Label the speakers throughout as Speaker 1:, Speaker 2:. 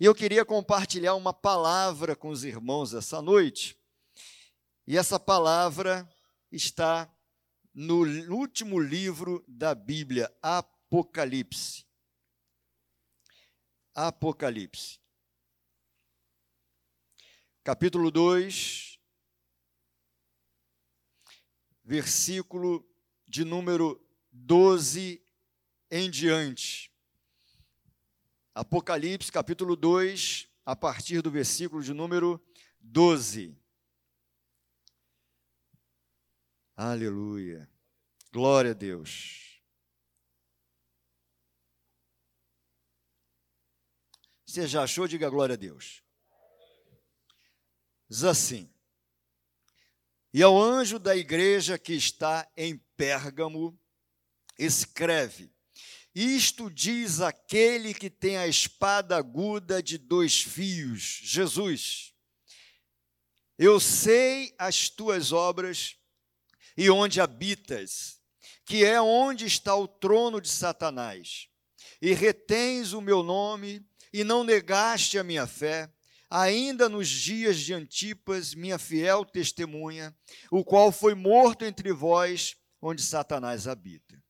Speaker 1: E eu queria compartilhar uma palavra com os irmãos essa noite. E essa palavra está no último livro da Bíblia, Apocalipse. Apocalipse. Capítulo 2, versículo de número 12 em diante. Apocalipse, capítulo 2, a partir do versículo de número 12. Aleluia. Glória a Deus. Você já achou? Diga glória a Deus. Diz assim: E ao anjo da igreja que está em Pérgamo, escreve: Isto diz aquele que tem a espada aguda de dois fios, Jesus. Eu sei as tuas obras e onde habitas, que é onde está o trono de Satanás, e retens o meu nome, e não negaste a minha fé, ainda nos dias de Antipas, minha fiel testemunha, o qual foi morto entre vós, onde Satanás habita.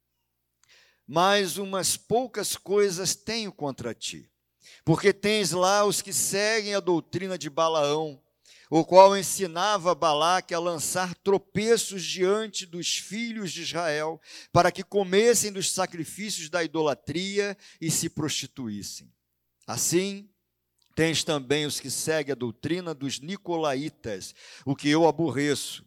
Speaker 1: Mas umas poucas coisas tenho contra ti, porque tens lá os que seguem a doutrina de Balaão, o qual ensinava Balaque a lançar tropeços diante dos filhos de Israel, para que comessem dos sacrifícios da idolatria e se prostituíssem. Assim, tens também os que seguem a doutrina dos nicolaítas, o que eu aborreço.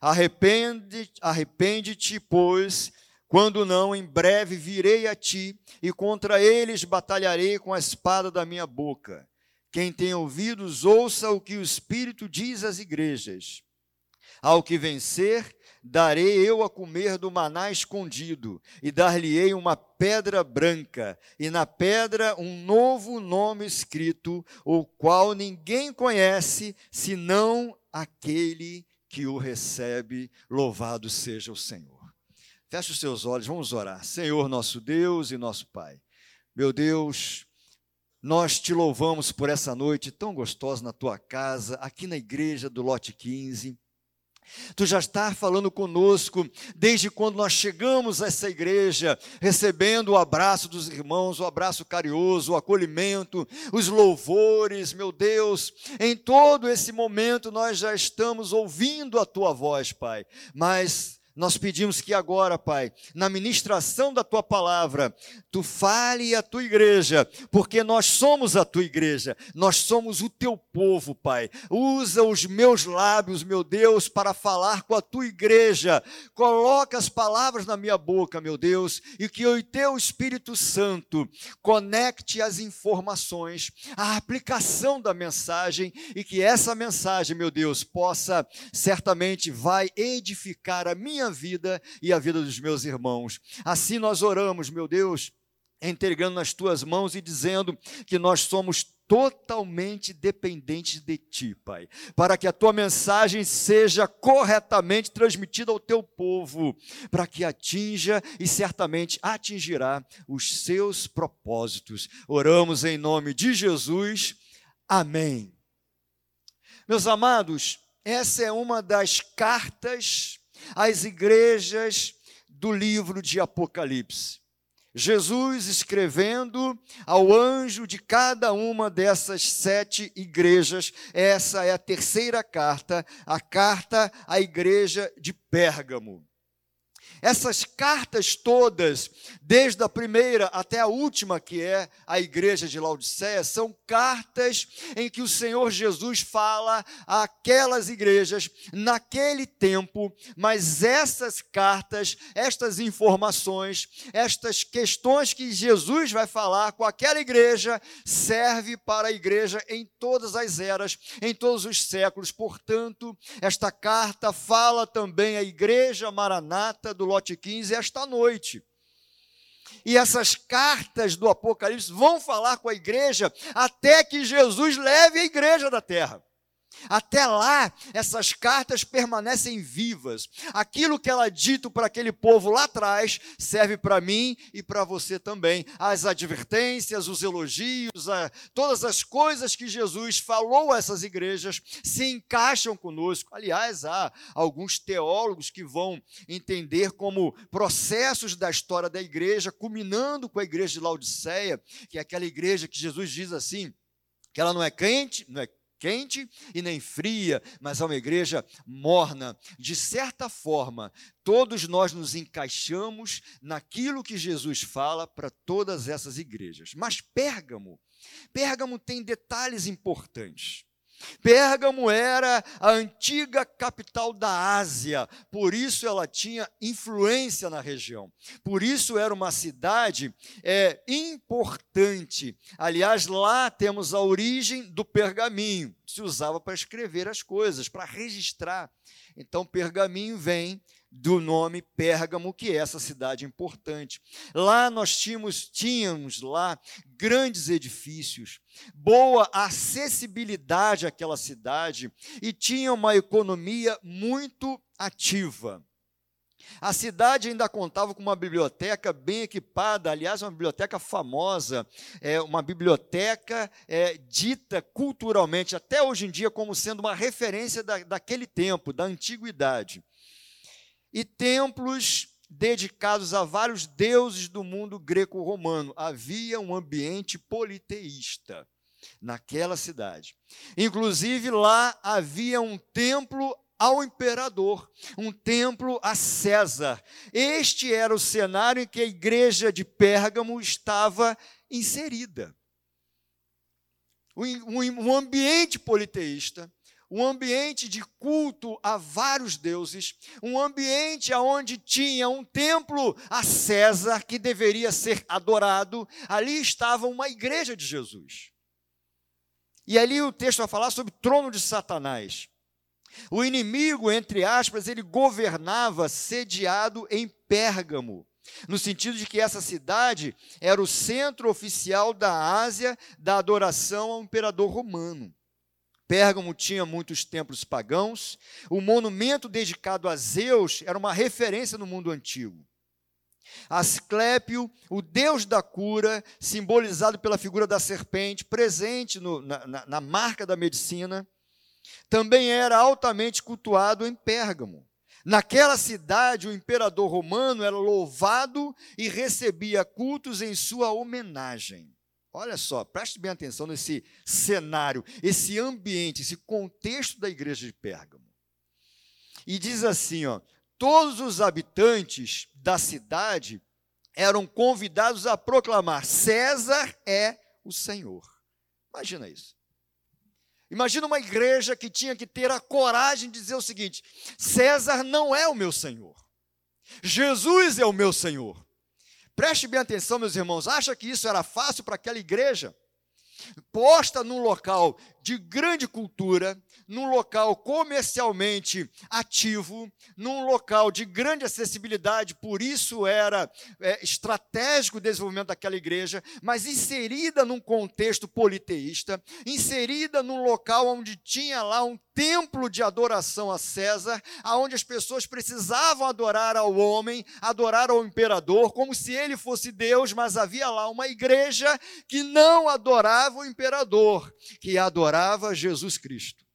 Speaker 1: Arrepende-te, arrepende pois, quando não, em breve virei a ti, e contra eles batalharei com a espada da minha boca. Quem tem ouvidos, ouça o que o Espírito diz às igrejas. Ao que vencer, darei eu a comer do maná escondido, e dar-lhe-ei uma pedra branca, e na pedra um novo nome escrito, o qual ninguém conhece, senão aquele que o recebe. Louvado seja o Senhor. Feche os seus olhos, vamos orar. Senhor, nosso Deus e nosso Pai. Meu Deus, nós te louvamos por essa noite tão gostosa na tua casa, aqui na igreja do Lote 15. Tu já está falando conosco desde quando nós chegamos a essa igreja, recebendo o abraço dos irmãos, o abraço carinhoso, o acolhimento, os louvores, meu Deus. Em todo esse momento nós já estamos ouvindo a tua voz, Pai. Mas nós pedimos que agora, Pai, na ministração da tua palavra, tu fale a tua igreja, porque nós somos a tua igreja, nós somos o teu povo, Pai. Usa os meus lábios, meu Deus, para falar com a tua igreja. Coloca as palavras na minha boca, meu Deus, e que o teu Espírito Santo conecte as informações, a aplicação da mensagem e que essa mensagem, meu Deus, possa certamente vai edificar a minha vida e a vida dos meus irmãos. Assim nós oramos, meu Deus, entregando nas tuas mãos e dizendo que nós somos totalmente dependentes de ti, Pai, para que a tua mensagem seja corretamente transmitida ao teu povo, para que atinja e certamente atingirá os seus propósitos. Oramos em nome de Jesus. Amém. Meus amados, essa é uma das cartas às igrejas do livro de Apocalipse. Jesus escrevendo ao anjo de cada uma dessas sete igrejas, essa é a terceira carta, a carta à igreja de Pérgamo. Essas cartas todas, desde a primeira até a última, que é a igreja de Laodiceia, são cartas em que o Senhor Jesus fala àquelas igrejas naquele tempo, mas essas cartas, estas informações, estas questões que Jesus vai falar com aquela igreja, serve para a igreja em todas as eras, em todos os séculos. Portanto, esta carta fala também à igreja maranata do lote 15 esta noite. E essas cartas do Apocalipse vão falar com a igreja até que Jesus leve a igreja da terra. Até lá, essas cartas permanecem vivas. Aquilo que ela dito para aquele povo lá atrás serve para mim e para você também. As advertências, os elogios, a, todas as coisas que Jesus falou a essas igrejas se encaixam conosco. Aliás, há alguns teólogos que vão entender como processos da história da igreja, culminando com a igreja de Laodiceia, que é aquela igreja que Jesus diz assim, que ela não é crente, não é quente e nem fria, mas é uma igreja morna. De certa forma, todos nós nos encaixamos naquilo que Jesus fala para todas essas igrejas. Mas Pérgamo, Pérgamo tem detalhes importantes. Pérgamo era a antiga capital da Ásia, por isso ela tinha influência na região. Por isso era uma cidade é, importante. Aliás, lá temos a origem do pergaminho, se usava para escrever as coisas, para registrar. Então, pergaminho vem do nome Pérgamo, que é essa cidade importante. Lá nós tínhamos, tínhamos lá grandes edifícios, boa acessibilidade àquela cidade e tinha uma economia muito ativa. A cidade ainda contava com uma biblioteca bem equipada, aliás, uma biblioteca famosa, é, uma biblioteca é, dita culturalmente, até hoje em dia, como sendo uma referência da, daquele tempo, da antiguidade e templos dedicados a vários deuses do mundo greco-romano. Havia um ambiente politeísta naquela cidade. Inclusive lá havia um templo ao imperador, um templo a César. Este era o cenário em que a igreja de Pérgamo estava inserida. Um ambiente politeísta, um ambiente de culto a vários deuses, um ambiente onde tinha um templo a César que deveria ser adorado, ali estava uma igreja de Jesus. E ali o texto vai falar sobre o trono de Satanás. O inimigo, entre aspas, ele governava sediado em Pérgamo, no sentido de que essa cidade era o centro oficial da Ásia da adoração ao imperador romano. Pérgamo tinha muitos templos pagãos. O monumento dedicado a Zeus era uma referência no mundo antigo. Asclépio, o deus da cura, simbolizado pela figura da serpente, presente no, na, na, na marca da medicina, também era altamente cultuado em Pérgamo. Naquela cidade, o imperador romano era louvado e recebia cultos em sua homenagem. Olha só, preste bem atenção nesse cenário, esse ambiente, esse contexto da igreja de Pérgamo. E diz assim, ó: todos os habitantes da cidade eram convidados a proclamar: César é o Senhor. Imagina isso. Imagina uma igreja que tinha que ter a coragem de dizer o seguinte: César não é o meu Senhor. Jesus é o meu Senhor. Preste bem atenção, meus irmãos. Acha que isso era fácil para aquela igreja? Posta num local de grande cultura, num local comercialmente ativo, num local de grande acessibilidade, por isso era é, estratégico o desenvolvimento daquela igreja, mas inserida num contexto politeísta, inserida num local onde tinha lá um templo de adoração a César, aonde as pessoas precisavam adorar ao homem, adorar ao imperador, como se ele fosse Deus, mas havia lá uma igreja que não adorava o imperador, que adorava Jesus Cristo.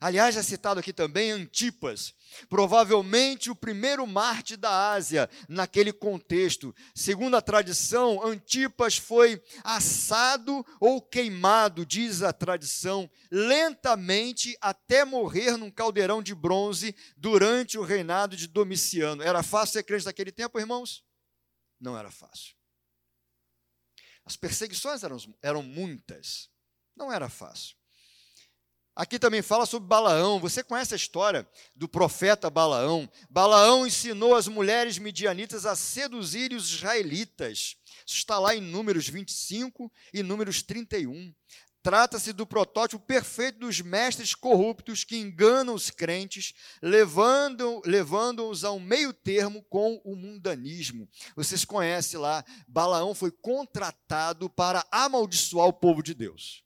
Speaker 1: Aliás, é citado aqui também Antipas, provavelmente o primeiro Marte da Ásia naquele contexto. Segundo a tradição, Antipas foi assado ou queimado, diz a tradição, lentamente até morrer num caldeirão de bronze durante o reinado de Domiciano. Era fácil ser crente naquele tempo, irmãos? Não era fácil. As perseguições eram, eram muitas. Não era fácil. Aqui também fala sobre Balaão. Você conhece a história do profeta Balaão? Balaão ensinou as mulheres midianitas a seduzir os israelitas. Isso está lá em Números 25 e Números 31. Trata-se do protótipo perfeito dos mestres corruptos que enganam os crentes, levando-os levando a um meio termo com o mundanismo. Vocês conhecem lá, Balaão foi contratado para amaldiçoar o povo de Deus.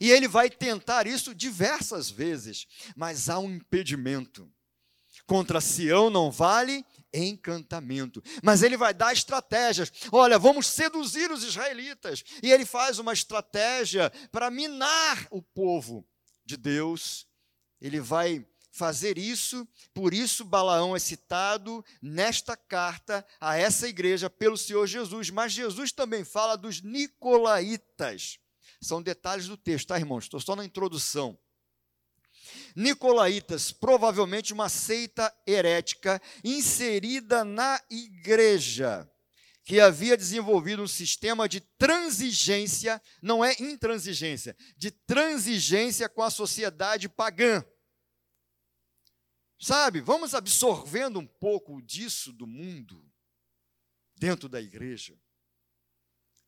Speaker 1: E ele vai tentar isso diversas vezes, mas há um impedimento. Contra Sião não vale encantamento. Mas ele vai dar estratégias. Olha, vamos seduzir os israelitas. E ele faz uma estratégia para minar o povo de Deus. Ele vai fazer isso, por isso Balaão é citado nesta carta a essa igreja pelo Senhor Jesus. Mas Jesus também fala dos nicolaítas. São detalhes do texto, tá, irmãos? Estou só na introdução. Nicolaítas, provavelmente uma seita herética inserida na igreja, que havia desenvolvido um sistema de transigência, não é intransigência, de transigência com a sociedade pagã. Sabe, vamos absorvendo um pouco disso do mundo dentro da igreja.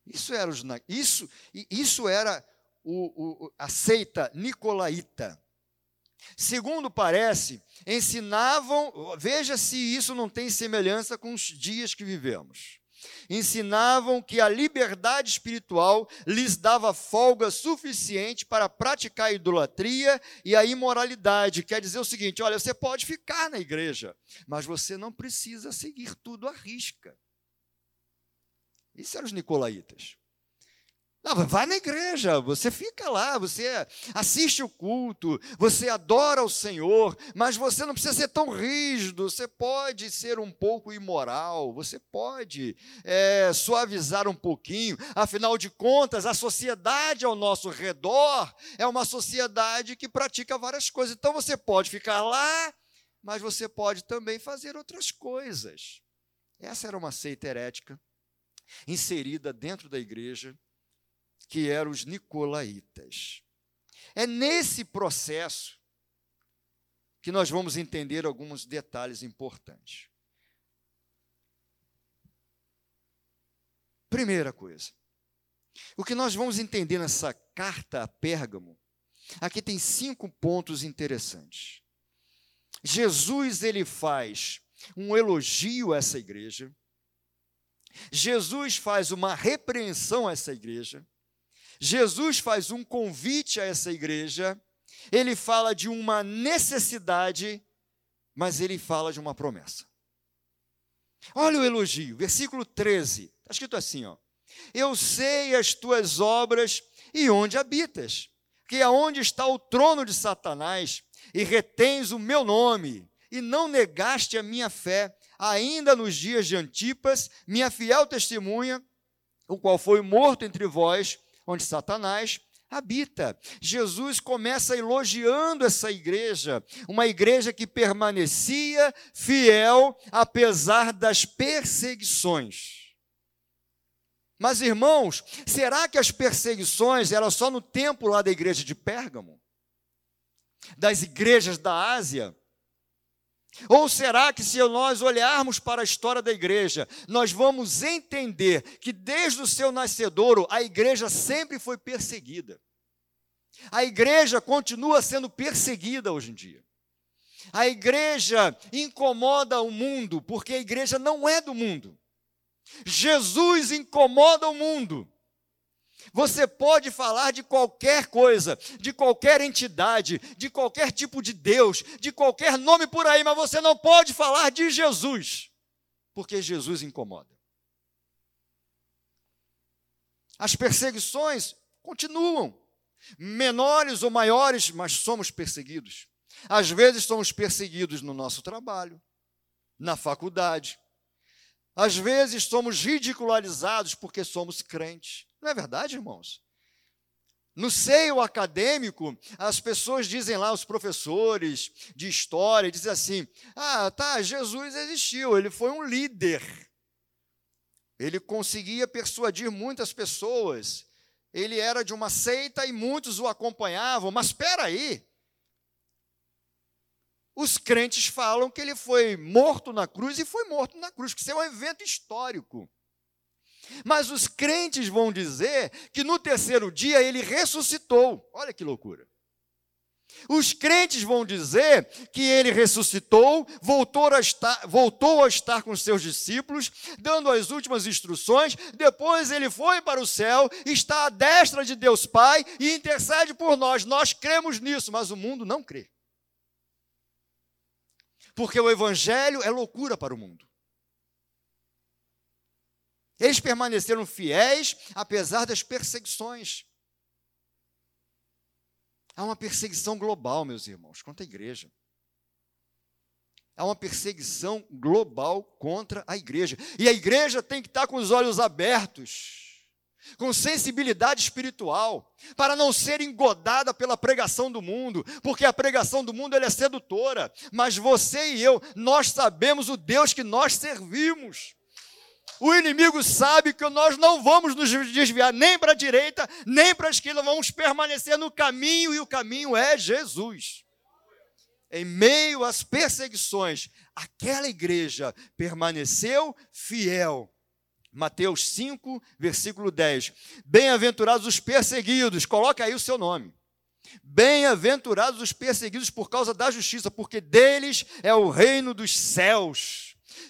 Speaker 1: Isso era, isso, isso era o, o, a seita nicolaíta. Segundo parece, ensinavam, veja se isso não tem semelhança com os dias que vivemos. Ensinavam que a liberdade espiritual lhes dava folga suficiente para praticar a idolatria e a imoralidade. Quer dizer o seguinte: olha, você pode ficar na igreja, mas você não precisa seguir tudo à risca. Isso eram os nicolaítas. Não, vai na igreja, você fica lá, você assiste o culto, você adora o Senhor, mas você não precisa ser tão rígido, você pode ser um pouco imoral, você pode é, suavizar um pouquinho, afinal de contas, a sociedade ao nosso redor é uma sociedade que pratica várias coisas, então você pode ficar lá, mas você pode também fazer outras coisas. Essa era uma seita herética inserida dentro da igreja que eram os nicolaítas. É nesse processo que nós vamos entender alguns detalhes importantes. Primeira coisa, o que nós vamos entender nessa carta a Pérgamo, aqui tem cinco pontos interessantes. Jesus ele faz um elogio a essa igreja. Jesus faz uma repreensão a essa igreja. Jesus faz um convite a essa igreja, ele fala de uma necessidade, mas ele fala de uma promessa. Olha o elogio, versículo 13, está escrito assim: ó, Eu sei as tuas obras e onde habitas, que aonde está o trono de Satanás, e retens o meu nome, e não negaste a minha fé, ainda nos dias de Antipas, minha fiel testemunha, o qual foi morto entre vós, onde Satanás habita. Jesus começa elogiando essa igreja, uma igreja que permanecia fiel apesar das perseguições. Mas irmãos, será que as perseguições eram só no tempo lá da igreja de Pérgamo? Das igrejas da Ásia? Ou será que, se nós olharmos para a história da igreja, nós vamos entender que desde o seu nascedouro a igreja sempre foi perseguida? A igreja continua sendo perseguida hoje em dia. A igreja incomoda o mundo, porque a igreja não é do mundo. Jesus incomoda o mundo. Você pode falar de qualquer coisa, de qualquer entidade, de qualquer tipo de Deus, de qualquer nome por aí, mas você não pode falar de Jesus, porque Jesus incomoda. As perseguições continuam, menores ou maiores, mas somos perseguidos. Às vezes somos perseguidos no nosso trabalho, na faculdade. Às vezes somos ridicularizados porque somos crentes. Não é verdade, irmãos? No seio acadêmico, as pessoas dizem lá, os professores de história, dizem assim: ah, tá, Jesus existiu, ele foi um líder. Ele conseguia persuadir muitas pessoas. Ele era de uma seita e muitos o acompanhavam. Mas espera aí. Os crentes falam que ele foi morto na cruz e foi morto na cruz, que isso é um evento histórico. Mas os crentes vão dizer que no terceiro dia ele ressuscitou. Olha que loucura. Os crentes vão dizer que ele ressuscitou, voltou a, estar, voltou a estar com seus discípulos, dando as últimas instruções, depois ele foi para o céu, está à destra de Deus Pai e intercede por nós. Nós cremos nisso, mas o mundo não crê. Porque o evangelho é loucura para o mundo. Eles permaneceram fiéis apesar das perseguições. Há uma perseguição global, meus irmãos, contra a igreja. Há uma perseguição global contra a igreja. E a igreja tem que estar com os olhos abertos, com sensibilidade espiritual, para não ser engodada pela pregação do mundo, porque a pregação do mundo é sedutora, mas você e eu, nós sabemos o Deus que nós servimos. O inimigo sabe que nós não vamos nos desviar nem para a direita, nem para a esquerda, vamos permanecer no caminho e o caminho é Jesus. Em meio às perseguições, aquela igreja permaneceu fiel. Mateus 5, versículo 10. Bem-aventurados os perseguidos, coloca aí o seu nome. Bem-aventurados os perseguidos por causa da justiça, porque deles é o reino dos céus.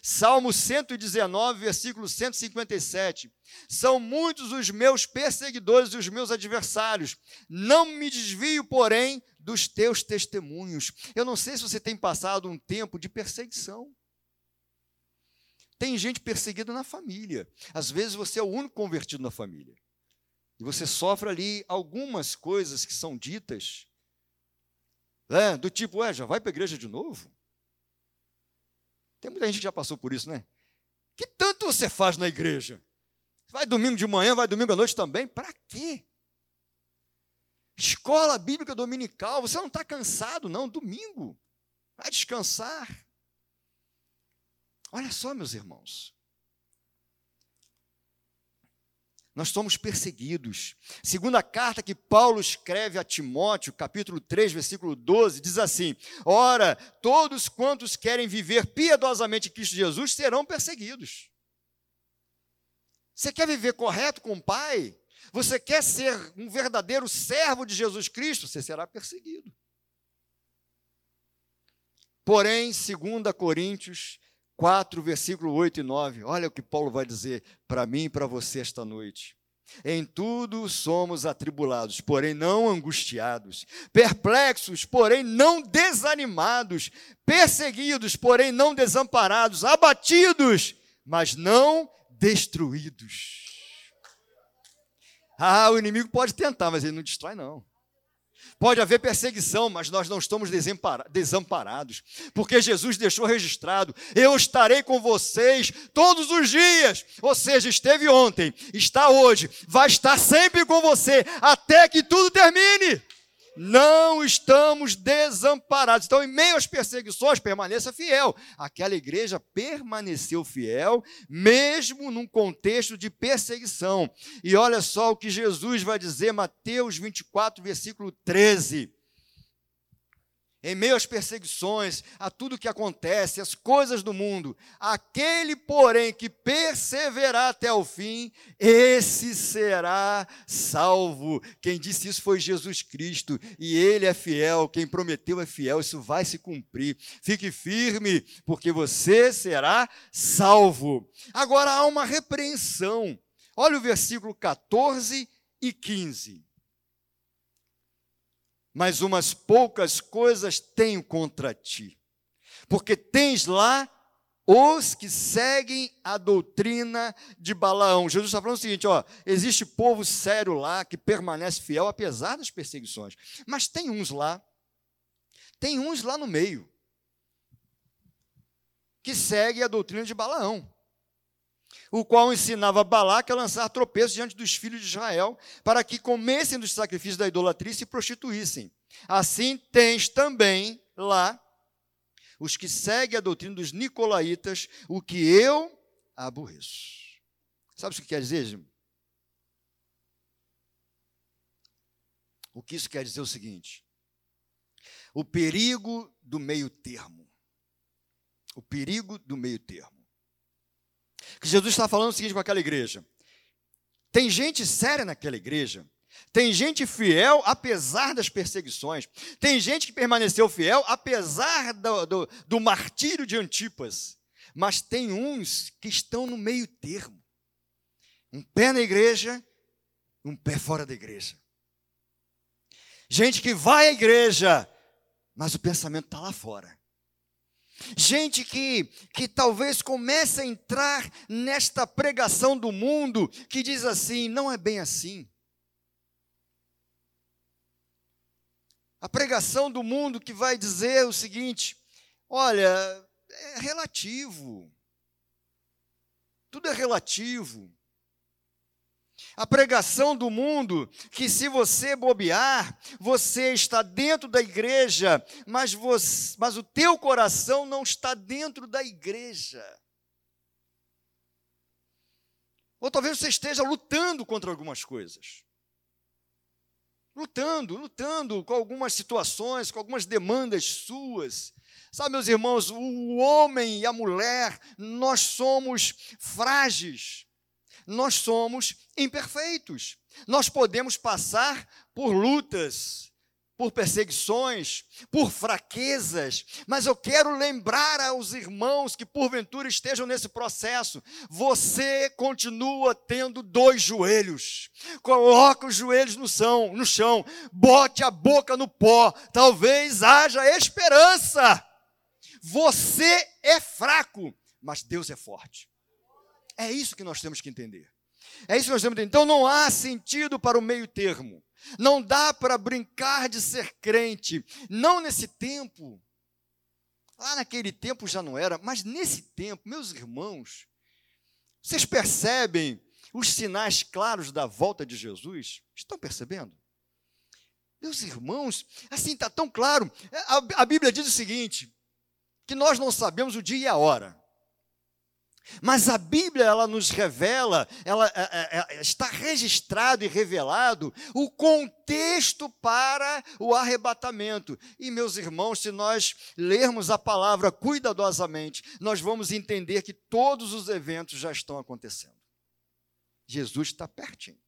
Speaker 1: Salmo 119, versículo 157. São muitos os meus perseguidores e os meus adversários. Não me desvio, porém, dos teus testemunhos. Eu não sei se você tem passado um tempo de perseguição. Tem gente perseguida na família. Às vezes você é o único convertido na família. E você sofre ali algumas coisas que são ditas, né, do tipo, ué, já vai para a igreja de novo? Tem muita gente que já passou por isso, né? Que tanto você faz na igreja? Vai domingo de manhã, vai domingo à noite também? Para quê? Escola bíblica dominical, você não está cansado, não? Domingo, vai descansar. Olha só, meus irmãos. Nós somos perseguidos. Segunda carta que Paulo escreve a Timóteo, capítulo 3, versículo 12, diz assim: Ora, todos quantos querem viver piedosamente em Cristo Jesus serão perseguidos. Você quer viver correto com o Pai? Você quer ser um verdadeiro servo de Jesus Cristo? Você será perseguido. Porém, 2 Coríntios 4, versículo 8 e 9. Olha o que Paulo vai dizer para mim e para você esta noite. Em tudo somos atribulados, porém não angustiados, perplexos, porém não desanimados, perseguidos, porém não desamparados, abatidos, mas não destruídos. Ah, o inimigo pode tentar, mas ele não destrói, não. Pode haver perseguição, mas nós não estamos desamparados, porque Jesus deixou registrado: eu estarei com vocês todos os dias. Ou seja, esteve ontem, está hoje, vai estar sempre com você, até que tudo termine não estamos desamparados. Então, em meio às perseguições, permaneça fiel. Aquela igreja permaneceu fiel, mesmo num contexto de perseguição. E olha só o que Jesus vai dizer, Mateus 24, versículo 13 em meio às perseguições, a tudo que acontece, as coisas do mundo, aquele, porém, que perseverar até o fim, esse será salvo. Quem disse isso foi Jesus Cristo, e ele é fiel, quem prometeu é fiel, isso vai se cumprir. Fique firme, porque você será salvo. Agora há uma repreensão. Olha o versículo 14 e 15 mas umas poucas coisas tenho contra ti, porque tens lá os que seguem a doutrina de Balaão. Jesus está falando o seguinte: ó, existe povo sério lá que permanece fiel apesar das perseguições, mas tem uns lá, tem uns lá no meio que seguem a doutrina de Balaão o qual ensinava Balaque a lançar tropeços diante dos filhos de Israel, para que comessem dos sacrifícios da idolatria e se prostituíssem. Assim tens também lá os que seguem a doutrina dos nicolaítas, o que eu aborreço. Sabe o que quer dizer, O que isso quer dizer é o seguinte: o perigo do meio termo. O perigo do meio termo. Que Jesus está falando o seguinte com aquela igreja: tem gente séria naquela igreja, Tem gente fiel apesar das perseguições. Tem gente que permaneceu fiel apesar do, do, do martírio de Antipas. Mas tem uns que estão no meio termo. Um pé na igreja, um pé fora da igreja. Gente que vai à igreja, mas o pensamento está lá fora. Gente que, que talvez comece a entrar nesta pregação do mundo que diz assim: não é bem assim. A pregação do mundo que vai dizer o seguinte: olha, é relativo. Tudo é relativo. A pregação do mundo, que se você bobear, você está dentro da igreja, mas, você, mas o teu coração não está dentro da igreja. Ou talvez você esteja lutando contra algumas coisas. Lutando, lutando com algumas situações, com algumas demandas suas. Sabe, meus irmãos, o homem e a mulher, nós somos frágeis nós somos imperfeitos. Nós podemos passar por lutas, por perseguições, por fraquezas, mas eu quero lembrar aos irmãos que porventura estejam nesse processo, você continua tendo dois joelhos. Coloca os joelhos no chão, no chão, bote a boca no pó, talvez haja esperança. Você é fraco, mas Deus é forte. É isso que nós temos que entender. É isso que nós temos que entender. Então não há sentido para o meio termo. Não dá para brincar de ser crente. Não nesse tempo. Lá naquele tempo já não era, mas nesse tempo, meus irmãos, vocês percebem os sinais claros da volta de Jesus? Estão percebendo? Meus irmãos, assim está tão claro. A, a Bíblia diz o seguinte: que nós não sabemos o dia e a hora. Mas a Bíblia ela nos revela, ela é, é, é, está registrado e revelado o contexto para o arrebatamento. E meus irmãos, se nós lermos a palavra cuidadosamente, nós vamos entender que todos os eventos já estão acontecendo. Jesus está pertinho.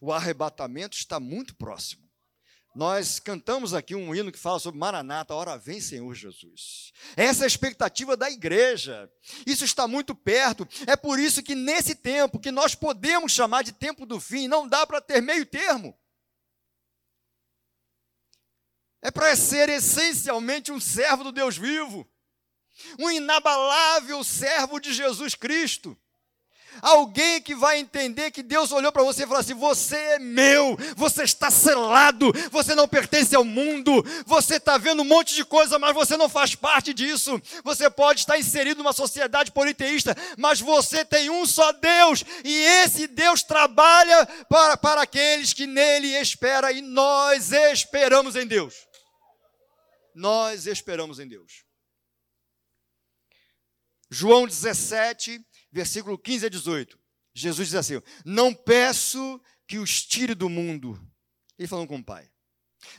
Speaker 1: O arrebatamento está muito próximo. Nós cantamos aqui um hino que fala sobre Maranata, hora vem Senhor Jesus. Essa é a expectativa da igreja. Isso está muito perto. É por isso que nesse tempo, que nós podemos chamar de tempo do fim, não dá para ter meio termo. É para ser essencialmente um servo do Deus vivo, um inabalável servo de Jesus Cristo. Alguém que vai entender que Deus olhou para você e falou assim: Você é meu, você está selado, você não pertence ao mundo, você está vendo um monte de coisa, mas você não faz parte disso. Você pode estar inserido numa sociedade politeísta, mas você tem um só Deus, e esse Deus trabalha para, para aqueles que nele esperam, e nós esperamos em Deus. Nós esperamos em Deus. João 17, versículo 15 a 18. Jesus diz assim: Não peço que os tire do mundo. Ele falando com o Pai.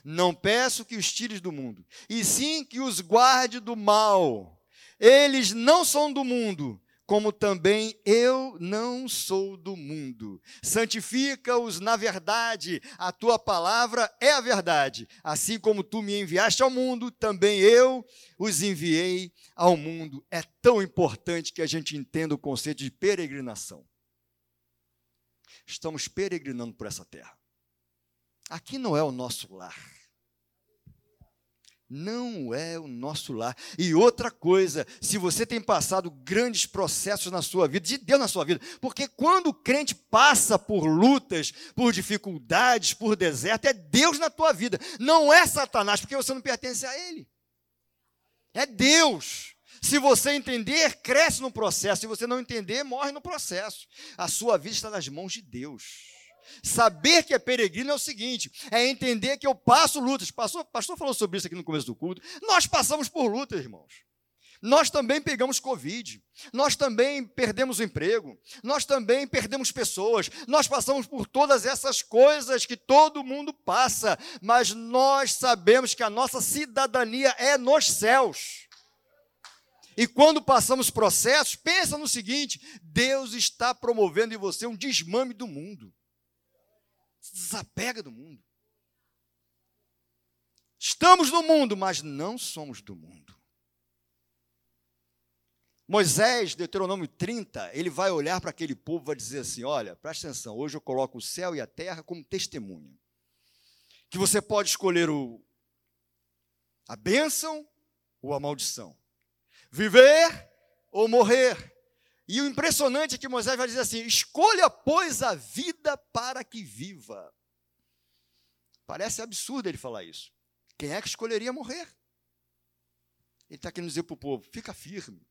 Speaker 1: Não peço que os tire do mundo, e sim que os guarde do mal. Eles não são do mundo, como também eu não sou do mundo. Santifica-os na verdade, a tua palavra é a verdade. Assim como tu me enviaste ao mundo, também eu os enviei ao mundo. É tão importante que a gente entenda o conceito de peregrinação. Estamos peregrinando por essa terra. Aqui não é o nosso lar não é o nosso lar. E outra coisa, se você tem passado grandes processos na sua vida, de Deus na sua vida, porque quando o crente passa por lutas, por dificuldades, por deserto, é Deus na tua vida, não é Satanás, porque você não pertence a ele. É Deus. Se você entender, cresce no processo. Se você não entender, morre no processo. A sua vida está nas mãos de Deus. Saber que é peregrino é o seguinte: é entender que eu passo lutas. Pastor, pastor falou sobre isso aqui no começo do culto. Nós passamos por lutas, irmãos. Nós também pegamos Covid, nós também perdemos o emprego, nós também perdemos pessoas, nós passamos por todas essas coisas que todo mundo passa, mas nós sabemos que a nossa cidadania é nos céus. E quando passamos processos, pensa no seguinte: Deus está promovendo em você um desmame do mundo. Se desapega do mundo. Estamos no mundo, mas não somos do mundo. Moisés, Deuteronômio 30, ele vai olhar para aquele povo e vai dizer assim: Olha, presta atenção, hoje eu coloco o céu e a terra como testemunha. Que você pode escolher o, a bênção ou a maldição, viver ou morrer. E o impressionante é que Moisés vai dizer assim: escolha, pois, a vida para que viva. Parece absurdo ele falar isso. Quem é que escolheria morrer? Ele está querendo dizer para o povo: fica firme.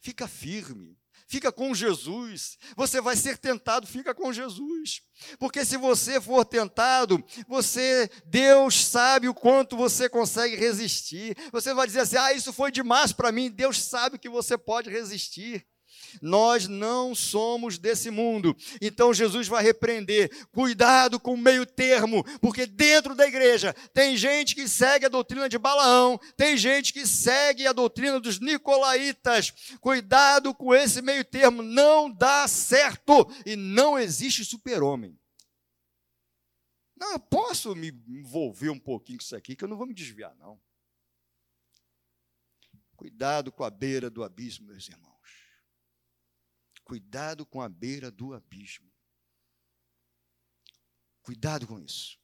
Speaker 1: Fica firme. Fica com Jesus. Você vai ser tentado, fica com Jesus. Porque se você for tentado, você, Deus sabe o quanto você consegue resistir. Você vai dizer assim: "Ah, isso foi demais para mim". Deus sabe que você pode resistir. Nós não somos desse mundo. Então Jesus vai repreender. Cuidado com o meio termo, porque dentro da igreja tem gente que segue a doutrina de Balaão, tem gente que segue a doutrina dos nicolaítas. Cuidado com esse meio termo, não dá certo e não existe super-homem. Não, eu posso me envolver um pouquinho com isso aqui, que eu não vou me desviar, não. Cuidado com a beira do abismo, meus irmãos. Cuidado com a beira do abismo. Cuidado com isso.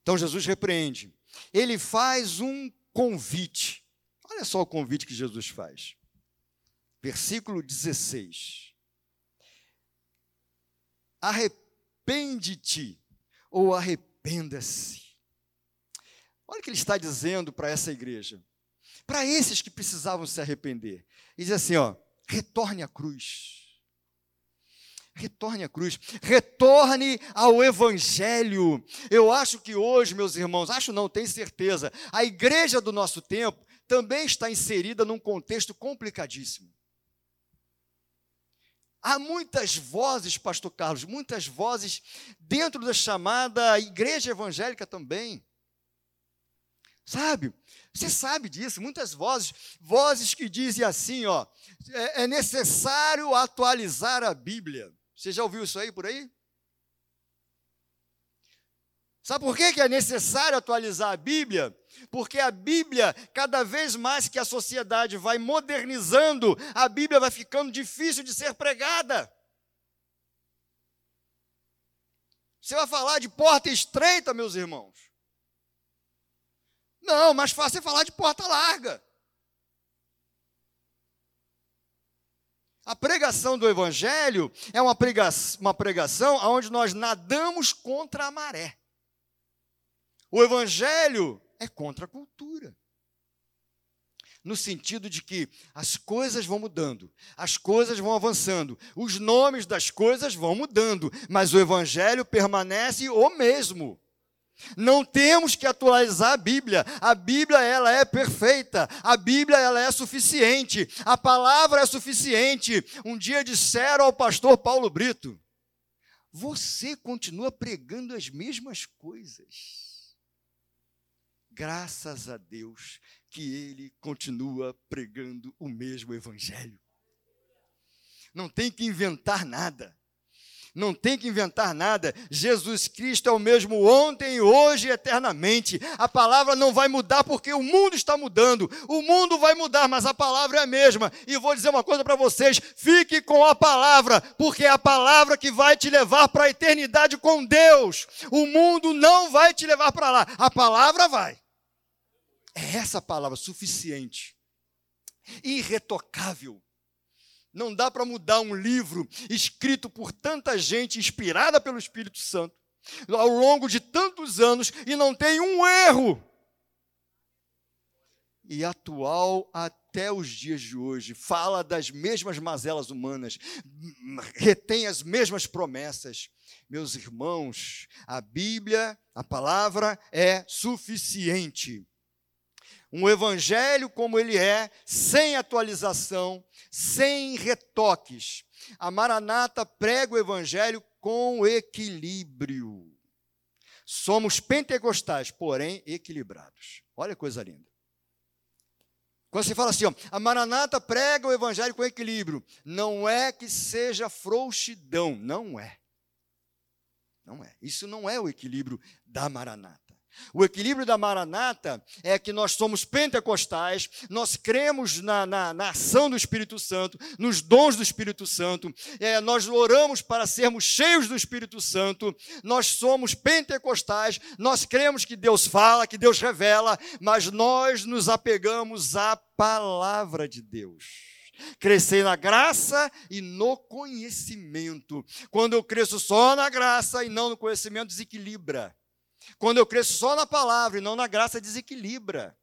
Speaker 1: Então Jesus repreende. Ele faz um convite. Olha só o convite que Jesus faz. Versículo 16. Arrepende-te ou arrependa-se. Olha o que ele está dizendo para essa igreja. Para esses que precisavam se arrepender. Ele diz assim, ó: retorne à cruz. Retorne à cruz, retorne ao Evangelho. Eu acho que hoje, meus irmãos, acho não, tenho certeza, a igreja do nosso tempo também está inserida num contexto complicadíssimo. Há muitas vozes, Pastor Carlos, muitas vozes dentro da chamada igreja evangélica também. Sabe? Você sabe disso, muitas vozes, vozes que dizem assim, ó, é, é necessário atualizar a Bíblia. Você já ouviu isso aí por aí? Sabe por que é necessário atualizar a Bíblia? Porque a Bíblia, cada vez mais que a sociedade vai modernizando, a Bíblia vai ficando difícil de ser pregada. Você vai falar de porta estreita, meus irmãos. Não, mais fácil é falar de porta larga. A pregação do Evangelho é uma pregação, uma pregação onde nós nadamos contra a maré. O Evangelho é contra a cultura. No sentido de que as coisas vão mudando, as coisas vão avançando, os nomes das coisas vão mudando, mas o Evangelho permanece o mesmo. Não temos que atualizar a Bíblia. A Bíblia ela é perfeita. A Bíblia ela é suficiente. A palavra é suficiente. Um dia disseram ao pastor Paulo Brito: "Você continua pregando as mesmas coisas." Graças a Deus que ele continua pregando o mesmo evangelho. Não tem que inventar nada não tem que inventar nada. Jesus Cristo é o mesmo ontem, hoje e eternamente. A palavra não vai mudar porque o mundo está mudando. O mundo vai mudar, mas a palavra é a mesma. E vou dizer uma coisa para vocês: fique com a palavra, porque é a palavra que vai te levar para a eternidade com Deus. O mundo não vai te levar para lá, a palavra vai. É essa palavra suficiente, irretocável não dá para mudar um livro escrito por tanta gente, inspirada pelo Espírito Santo, ao longo de tantos anos, e não tem um erro. E atual até os dias de hoje, fala das mesmas mazelas humanas, retém as mesmas promessas. Meus irmãos, a Bíblia, a palavra é suficiente um evangelho como ele é, sem atualização, sem retoques. A Maranata prega o evangelho com equilíbrio. Somos pentecostais, porém equilibrados. Olha que coisa linda. Quando você fala assim, ó, a Maranata prega o evangelho com equilíbrio, não é que seja frouxidão, não é. Não é. Isso não é o equilíbrio da Maranata. O equilíbrio da Maranata é que nós somos pentecostais, nós cremos na, na, na ação do Espírito Santo, nos dons do Espírito Santo, é, nós oramos para sermos cheios do Espírito Santo, nós somos pentecostais, nós cremos que Deus fala, que Deus revela, mas nós nos apegamos à palavra de Deus crescer na graça e no conhecimento. Quando eu cresço só na graça e não no conhecimento, desequilibra. Quando eu cresço só na palavra e não na graça, desequilibra.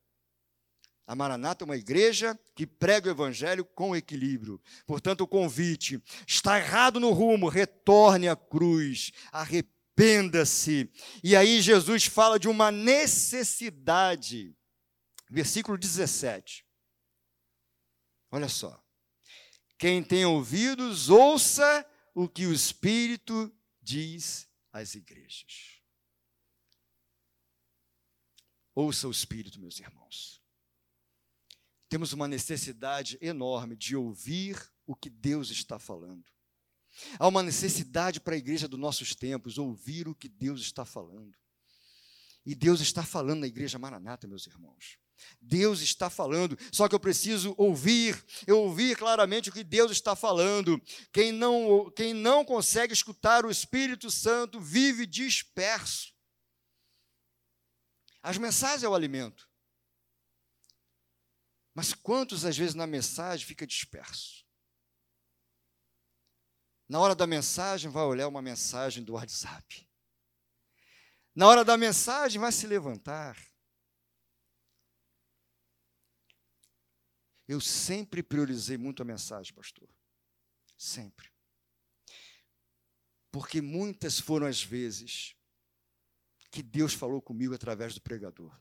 Speaker 1: A Maranata é uma igreja que prega o evangelho com equilíbrio. Portanto, o convite está errado no rumo, retorne à cruz, arrependa-se. E aí Jesus fala de uma necessidade. Versículo 17. Olha só. Quem tem ouvidos, ouça o que o Espírito diz às igrejas. Ouça o Espírito, meus irmãos. Temos uma necessidade enorme de ouvir o que Deus está falando. Há uma necessidade para a igreja dos nossos tempos ouvir o que Deus está falando. E Deus está falando na igreja Maranata, meus irmãos. Deus está falando, só que eu preciso ouvir, eu ouvir claramente o que Deus está falando. Quem não, quem não consegue escutar o Espírito Santo vive disperso. As mensagens é o alimento. Mas quantos às vezes na mensagem fica disperso? Na hora da mensagem vai olhar uma mensagem do WhatsApp. Na hora da mensagem vai se levantar. Eu sempre priorizei muito a mensagem, pastor. Sempre. Porque muitas foram as vezes que Deus falou comigo através do pregador.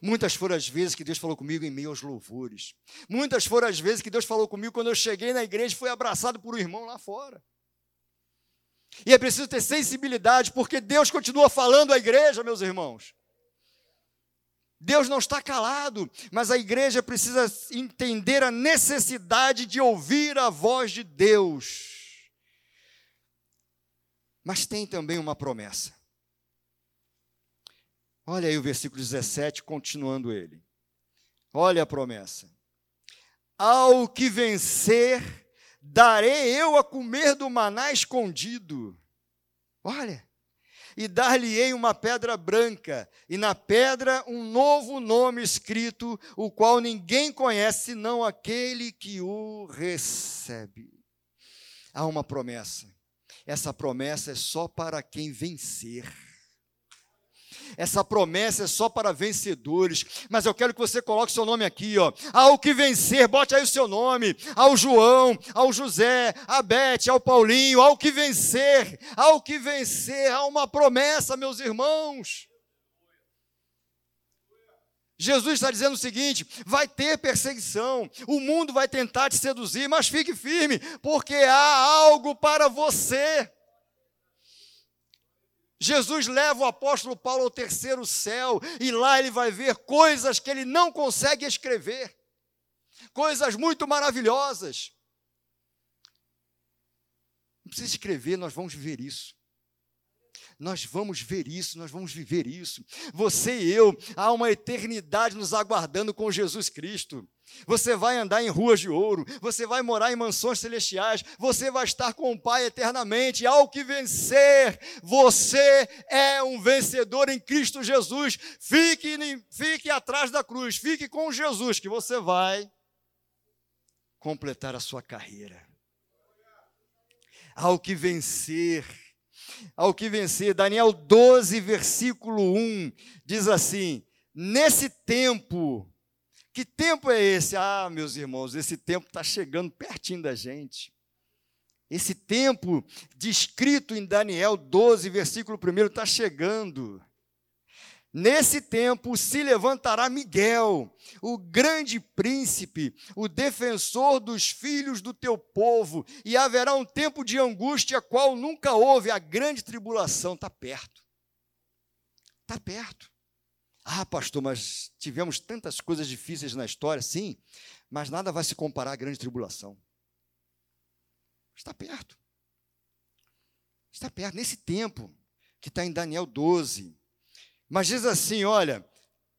Speaker 1: Muitas foram as vezes que Deus falou comigo em meio aos louvores. Muitas foram as vezes que Deus falou comigo quando eu cheguei na igreja e fui abraçado por um irmão lá fora. E é preciso ter sensibilidade, porque Deus continua falando à igreja, meus irmãos. Deus não está calado, mas a igreja precisa entender a necessidade de ouvir a voz de Deus. Mas tem também uma promessa. Olha aí o versículo 17, continuando ele. Olha a promessa. Ao que vencer, darei eu a comer do maná escondido. Olha. E dar-lhe-ei uma pedra branca, e na pedra um novo nome escrito, o qual ninguém conhece, senão aquele que o recebe. Há uma promessa. Essa promessa é só para quem vencer. Essa promessa é só para vencedores. Mas eu quero que você coloque seu nome aqui, ó. Ao que vencer, bote aí o seu nome. Ao João, ao José, a Bete, ao Paulinho, ao que vencer, ao que vencer, há uma promessa, meus irmãos. Jesus está dizendo o seguinte: vai ter perseguição, o mundo vai tentar te seduzir, mas fique firme, porque há algo para você. Jesus leva o apóstolo Paulo ao terceiro céu e lá ele vai ver coisas que ele não consegue escrever, coisas muito maravilhosas. Não precisa escrever, nós vamos ver isso. Nós vamos ver isso, nós vamos viver isso. Você e eu, há uma eternidade nos aguardando com Jesus Cristo. Você vai andar em ruas de ouro, você vai morar em mansões celestiais, você vai estar com o Pai eternamente. Ao que vencer, você é um vencedor em Cristo Jesus. Fique, fique atrás da cruz, fique com Jesus, que você vai completar a sua carreira. Ao que vencer, ao que vencer, Daniel 12, versículo 1, diz assim: Nesse tempo, que tempo é esse? Ah, meus irmãos, esse tempo está chegando pertinho da gente. Esse tempo descrito em Daniel 12, versículo 1, está chegando. Nesse tempo se levantará Miguel, o grande príncipe, o defensor dos filhos do teu povo, e haverá um tempo de angústia, qual nunca houve. A grande tribulação está perto. Está perto. Ah, pastor, mas tivemos tantas coisas difíceis na história, sim, mas nada vai se comparar à grande tribulação. Está perto. Está perto. Nesse tempo, que está em Daniel 12. Mas diz assim: olha,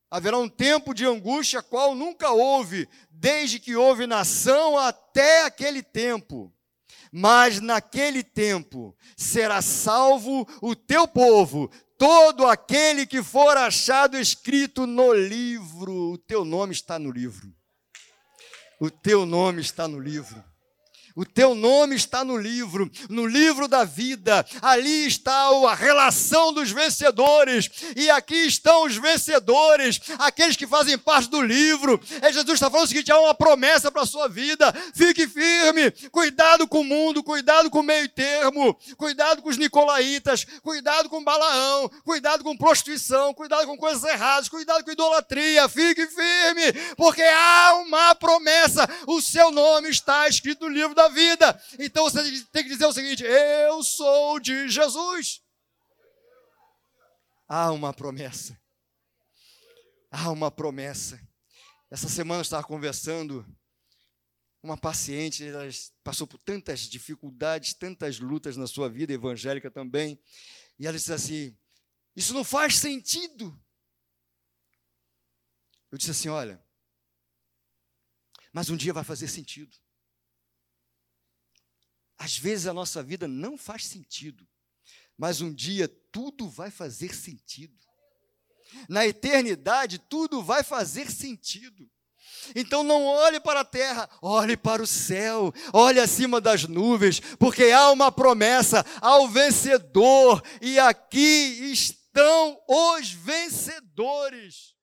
Speaker 1: haverá um tempo de angústia qual nunca houve, desde que houve nação até aquele tempo. Mas naquele tempo será salvo o teu povo, todo aquele que for achado escrito no livro. O teu nome está no livro. O teu nome está no livro. O teu nome está no livro, no livro da vida. Ali está a relação dos vencedores. E aqui estão os vencedores, aqueles que fazem parte do livro. É Jesus está falando o seguinte: há uma promessa para a sua vida. Fique firme, cuidado com o mundo, cuidado com o meio termo, cuidado com os nicolaítas, cuidado com Balaão, cuidado com prostituição, cuidado com coisas erradas, cuidado com idolatria. Fique firme, porque há uma promessa. O seu nome está escrito no livro da da vida. Então você tem que dizer o seguinte: Eu sou de Jesus. Há uma promessa. Há uma promessa. Essa semana eu estava conversando uma paciente, ela passou por tantas dificuldades, tantas lutas na sua vida evangélica também, e ela disse assim: Isso não faz sentido. Eu disse assim: Olha, mas um dia vai fazer sentido. Às vezes a nossa vida não faz sentido, mas um dia tudo vai fazer sentido. Na eternidade, tudo vai fazer sentido. Então não olhe para a terra, olhe para o céu, olhe acima das nuvens, porque há uma promessa ao vencedor, e aqui estão os vencedores.